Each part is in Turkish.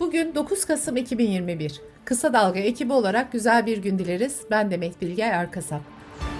Bugün 9 Kasım 2021. Kısa Dalga ekibi olarak güzel bir gün dileriz. Ben Demet Bilge Erkasap.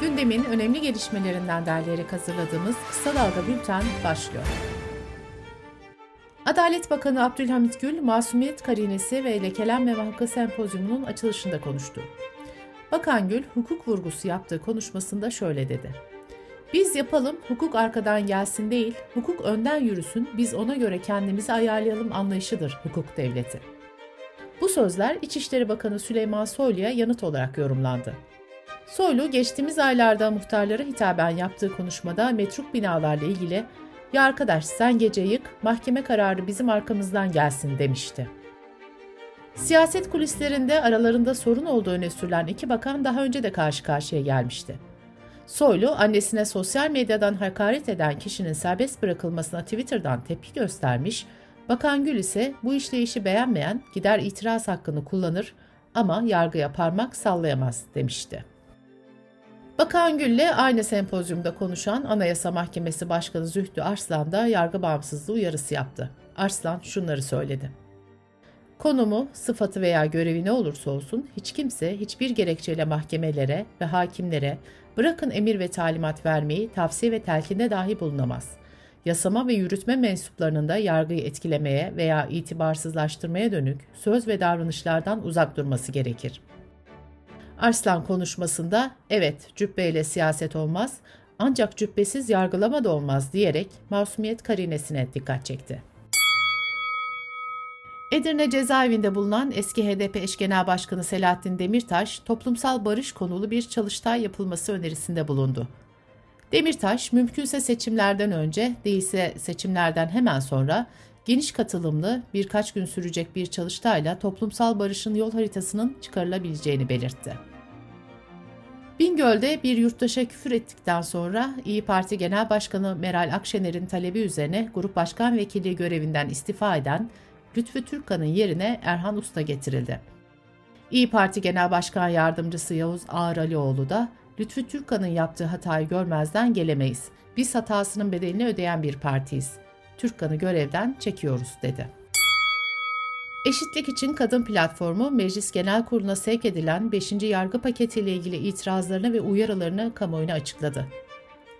Gündemin önemli gelişmelerinden derleyerek hazırladığımız Kısa Dalga Bülten başlıyor. Adalet Bakanı Abdülhamit Gül, Masumiyet Karinesi ve Lekelenme Hakkı Sempozyumu'nun açılışında konuştu. Bakan Gül, hukuk vurgusu yaptığı konuşmasında şöyle dedi. Biz yapalım, hukuk arkadan gelsin değil, hukuk önden yürüsün, biz ona göre kendimizi ayarlayalım anlayışıdır hukuk devleti. Bu sözler İçişleri Bakanı Süleyman Soylu'ya yanıt olarak yorumlandı. Soylu, geçtiğimiz aylarda muhtarlara hitaben yaptığı konuşmada metruk binalarla ilgili ''Ya arkadaş sen gece yık, mahkeme kararı bizim arkamızdan gelsin.'' demişti. Siyaset kulislerinde aralarında sorun olduğu öne sürülen iki bakan daha önce de karşı karşıya gelmişti. Soylu, annesine sosyal medyadan hakaret eden kişinin serbest bırakılmasına Twitter'dan tepki göstermiş, Bakan Gül ise bu işleyişi beğenmeyen gider itiraz hakkını kullanır ama yargıya parmak sallayamaz demişti. Bakan Gül'le aynı sempozyumda konuşan Anayasa Mahkemesi Başkanı Zühtü Arslan da yargı bağımsızlığı uyarısı yaptı. Arslan şunları söyledi. Konumu, sıfatı veya görevi ne olursa olsun hiç kimse hiçbir gerekçeyle mahkemelere ve hakimlere bırakın emir ve talimat vermeyi tavsiye ve telkinde dahi bulunamaz. Yasama ve yürütme mensuplarının da yargıyı etkilemeye veya itibarsızlaştırmaya dönük söz ve davranışlardan uzak durması gerekir. Arslan konuşmasında evet cübbeyle siyaset olmaz ancak cübbesiz yargılama da olmaz diyerek masumiyet karinesine dikkat çekti. Edirne cezaevinde bulunan eski HDP eş genel başkanı Selahattin Demirtaş, toplumsal barış konulu bir çalıştay yapılması önerisinde bulundu. Demirtaş, mümkünse seçimlerden önce, değilse seçimlerden hemen sonra geniş katılımlı birkaç gün sürecek bir çalıştayla toplumsal barışın yol haritasının çıkarılabileceğini belirtti. Bingöl'de bir yurttaşa küfür ettikten sonra İyi Parti Genel Başkanı Meral Akşener'in talebi üzerine Grup Başkan Vekili görevinden istifa eden Lütfü Türkan'ın yerine Erhan Usta getirildi. İyi Parti Genel Başkan Yardımcısı Yavuz Ağralioğlu da Lütfü Türkan'ın yaptığı hatayı görmezden gelemeyiz. Biz hatasının bedelini ödeyen bir partiyiz. Türkan'ı görevden çekiyoruz dedi. Eşitlik için Kadın Platformu, Meclis Genel Kurulu'na sevk edilen 5. yargı paketiyle ilgili itirazlarını ve uyarılarını kamuoyuna açıkladı.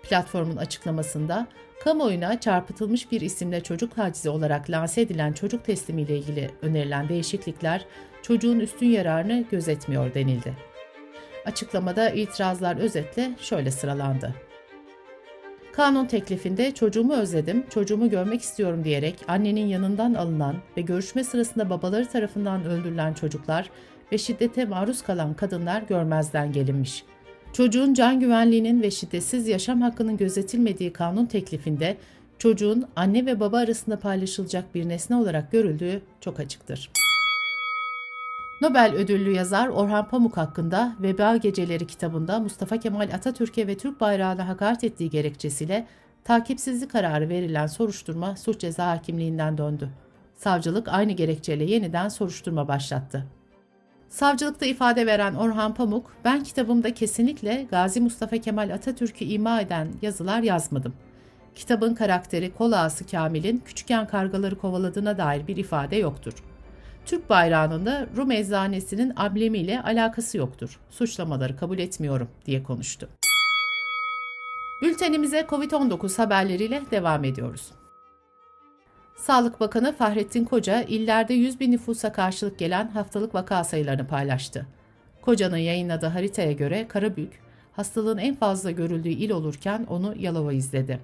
Platformun açıklamasında, kamuoyuna çarpıtılmış bir isimle çocuk tacizi olarak lanse edilen çocuk teslimiyle ilgili önerilen değişiklikler çocuğun üstün yararını gözetmiyor denildi. Açıklamada itirazlar özetle şöyle sıralandı. Kanun teklifinde çocuğumu özledim, çocuğumu görmek istiyorum diyerek annenin yanından alınan ve görüşme sırasında babaları tarafından öldürülen çocuklar ve şiddete maruz kalan kadınlar görmezden gelinmiş. Çocuğun can güvenliğinin ve şiddetsiz yaşam hakkının gözetilmediği kanun teklifinde çocuğun anne ve baba arasında paylaşılacak bir nesne olarak görüldüğü çok açıktır. Nobel ödüllü yazar Orhan Pamuk hakkında Veba Geceleri kitabında Mustafa Kemal Atatürk'e ve Türk bayrağına hakaret ettiği gerekçesiyle takipsizlik kararı verilen soruşturma suç ceza hakimliğinden döndü. Savcılık aynı gerekçeyle yeniden soruşturma başlattı. Savcılıkta ifade veren Orhan Pamuk, ben kitabımda kesinlikle Gazi Mustafa Kemal Atatürk'ü ima eden yazılar yazmadım. Kitabın karakteri kol ağası Kamil'in küçükken kargaları kovaladığına dair bir ifade yoktur. Türk bayrağının da Rum eczanesinin ablemiyle alakası yoktur. Suçlamaları kabul etmiyorum diye konuştu. Bültenimize COVID-19 haberleriyle devam ediyoruz. Sağlık Bakanı Fahrettin Koca, illerde 100 bin nüfusa karşılık gelen haftalık vaka sayılarını paylaştı. Koca'nın yayınladığı haritaya göre Karabük, hastalığın en fazla görüldüğü il olurken onu Yalova izledi.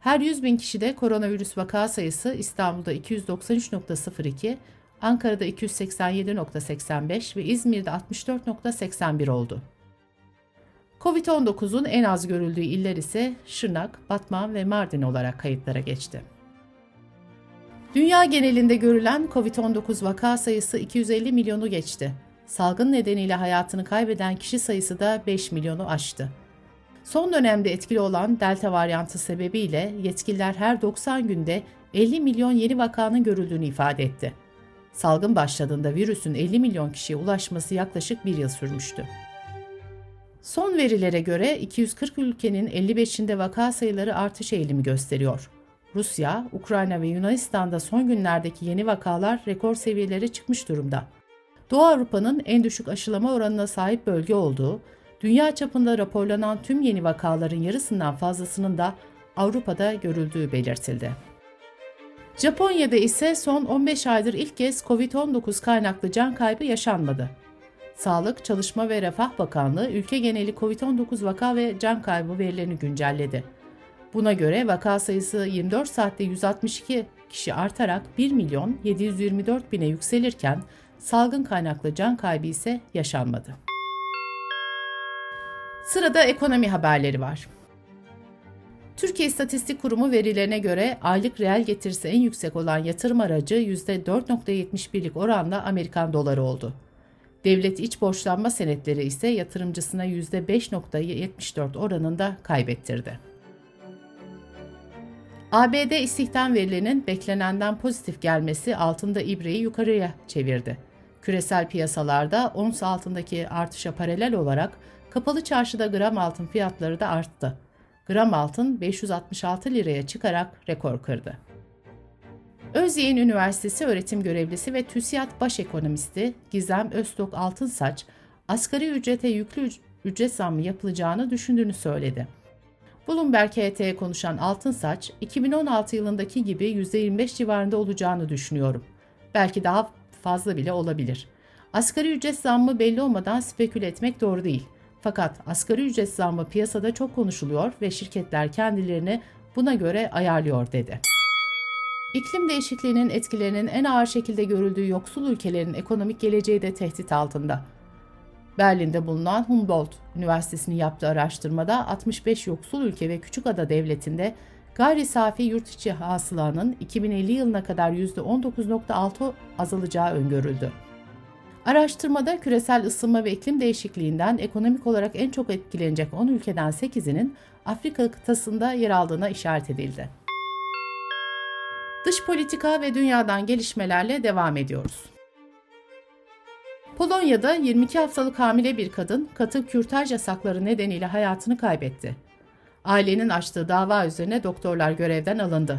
Her 100 bin kişide koronavirüs vaka sayısı İstanbul'da 293.02, Ankara'da 287.85 ve İzmir'de 64.81 oldu. Covid-19'un en az görüldüğü iller ise Şırnak, Batman ve Mardin olarak kayıtlara geçti. Dünya genelinde görülen COVID-19 vaka sayısı 250 milyonu geçti. Salgın nedeniyle hayatını kaybeden kişi sayısı da 5 milyonu aştı. Son dönemde etkili olan delta varyantı sebebiyle yetkililer her 90 günde 50 milyon yeni vakanın görüldüğünü ifade etti. Salgın başladığında virüsün 50 milyon kişiye ulaşması yaklaşık bir yıl sürmüştü. Son verilere göre 240 ülkenin 55'inde vaka sayıları artış eğilimi gösteriyor. Rusya, Ukrayna ve Yunanistan'da son günlerdeki yeni vakalar rekor seviyelere çıkmış durumda. Doğu Avrupa'nın en düşük aşılama oranına sahip bölge olduğu, dünya çapında raporlanan tüm yeni vakaların yarısından fazlasının da Avrupa'da görüldüğü belirtildi. Japonya'da ise son 15 aydır ilk kez COVID-19 kaynaklı can kaybı yaşanmadı. Sağlık, Çalışma ve Refah Bakanlığı ülke geneli COVID-19 vaka ve can kaybı verilerini güncelledi. Buna göre vaka sayısı 24 saatte 162 kişi artarak 1 milyon 724 bine yükselirken salgın kaynaklı can kaybı ise yaşanmadı. Sırada ekonomi haberleri var. Türkiye İstatistik Kurumu verilerine göre aylık reel getirisi en yüksek olan yatırım aracı %4.71'lik oranla Amerikan doları oldu. Devlet iç borçlanma senetleri ise yatırımcısına %5.74 oranında kaybettirdi. ABD istihdam verilerinin beklenenden pozitif gelmesi altında ibreyi yukarıya çevirdi. Küresel piyasalarda ons altındaki artışa paralel olarak kapalı çarşıda gram altın fiyatları da arttı. Gram altın 566 liraya çıkarak rekor kırdı. Özyeğin Üniversitesi öğretim görevlisi ve TÜSİAD baş ekonomisti Gizem Öztok Altınsaç, asgari ücrete yüklü ücret zammı yapılacağını düşündüğünü söyledi. Bloomberg HT'ye konuşan Altınsaç, 2016 yılındaki gibi %25 civarında olacağını düşünüyorum. Belki daha fazla bile olabilir. Asgari ücret zammı belli olmadan spekül etmek doğru değil. Fakat asgari ücret zammı piyasada çok konuşuluyor ve şirketler kendilerini buna göre ayarlıyor dedi. İklim değişikliğinin etkilerinin en ağır şekilde görüldüğü yoksul ülkelerin ekonomik geleceği de tehdit altında. Berlin'de bulunan Humboldt Üniversitesi'nin yaptığı araştırmada 65 yoksul ülke ve küçük ada devletinde gayri safi yurt içi hasılanın 2050 yılına kadar %19.6 azalacağı öngörüldü. Araştırmada küresel ısınma ve iklim değişikliğinden ekonomik olarak en çok etkilenecek 10 ülkeden 8'inin Afrika kıtasında yer aldığına işaret edildi. Dış politika ve dünyadan gelişmelerle devam ediyoruz. Polonya'da 22 haftalık hamile bir kadın katı kürtaj yasakları nedeniyle hayatını kaybetti. Ailenin açtığı dava üzerine doktorlar görevden alındı.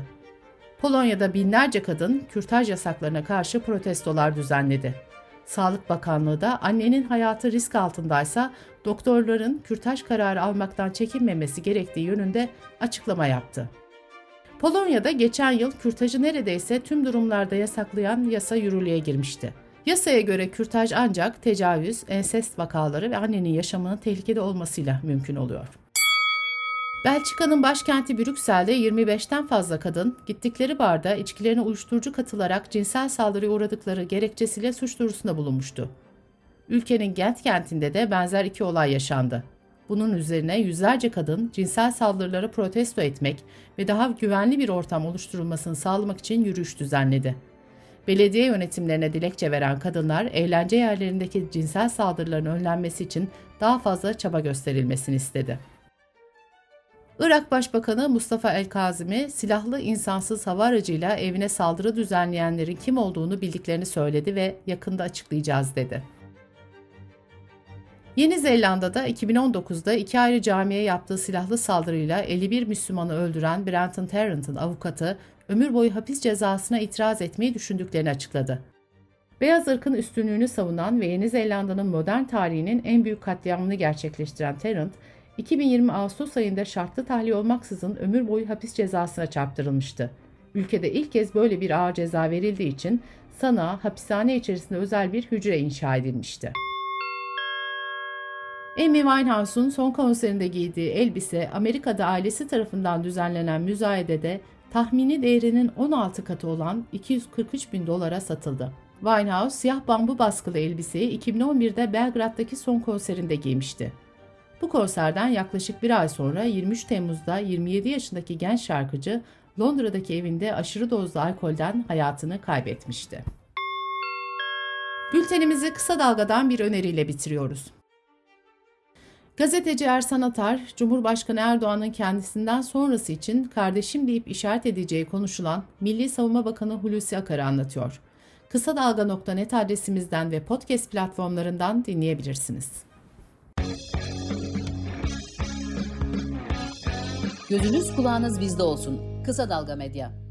Polonya'da binlerce kadın kürtaj yasaklarına karşı protestolar düzenledi. Sağlık Bakanlığı da annenin hayatı risk altındaysa doktorların kürtaj kararı almaktan çekinmemesi gerektiği yönünde açıklama yaptı. Polonya'da geçen yıl kürtajı neredeyse tüm durumlarda yasaklayan yasa yürürlüğe girmişti. Yasaya göre kürtaj ancak tecavüz, ensest vakaları ve annenin yaşamının tehlikede olmasıyla mümkün oluyor. Belçika'nın başkenti Brüksel'de 25'ten fazla kadın gittikleri barda içkilerine uyuşturucu katılarak cinsel saldırıya uğradıkları gerekçesiyle suç duyurusunda bulunmuştu. Ülkenin Gent kentinde de benzer iki olay yaşandı. Bunun üzerine yüzlerce kadın cinsel saldırıları protesto etmek ve daha güvenli bir ortam oluşturulmasını sağlamak için yürüyüş düzenledi. Belediye yönetimlerine dilekçe veren kadınlar eğlence yerlerindeki cinsel saldırıların önlenmesi için daha fazla çaba gösterilmesini istedi. Irak Başbakanı Mustafa El-Kazimi, silahlı insansız hava aracıyla evine saldırı düzenleyenlerin kim olduğunu bildiklerini söyledi ve yakında açıklayacağız dedi. Yeni Zelanda'da 2019'da iki ayrı camiye yaptığı silahlı saldırıyla 51 Müslümanı öldüren Brenton Tarrant'ın avukatı ömür boyu hapis cezasına itiraz etmeyi düşündüklerini açıkladı. Beyaz ırkın üstünlüğünü savunan ve Yeni Zelanda'nın modern tarihinin en büyük katliamını gerçekleştiren Tarrant, 2020 Ağustos ayında şartlı tahliye olmaksızın ömür boyu hapis cezasına çarptırılmıştı. Ülkede ilk kez böyle bir ağır ceza verildiği için sana hapishane içerisinde özel bir hücre inşa edilmişti. Amy Winehouse'un son konserinde giydiği elbise Amerika'da ailesi tarafından düzenlenen müzayedede tahmini değerinin 16 katı olan 243 bin dolara satıldı. Winehouse siyah bambu baskılı elbiseyi 2011'de Belgrad'daki son konserinde giymişti. Bu konserden yaklaşık bir ay sonra 23 Temmuz'da 27 yaşındaki genç şarkıcı Londra'daki evinde aşırı dozda alkolden hayatını kaybetmişti. Bültenimizi kısa dalgadan bir öneriyle bitiriyoruz. Gazeteci Ersan Atar, Cumhurbaşkanı Erdoğan'ın kendisinden sonrası için kardeşim deyip işaret edeceği konuşulan Milli Savunma Bakanı Hulusi Akar'ı anlatıyor. Kısa Dalga.net adresimizden ve podcast platformlarından dinleyebilirsiniz. Gözünüz kulağınız bizde olsun. Kısa Dalga Medya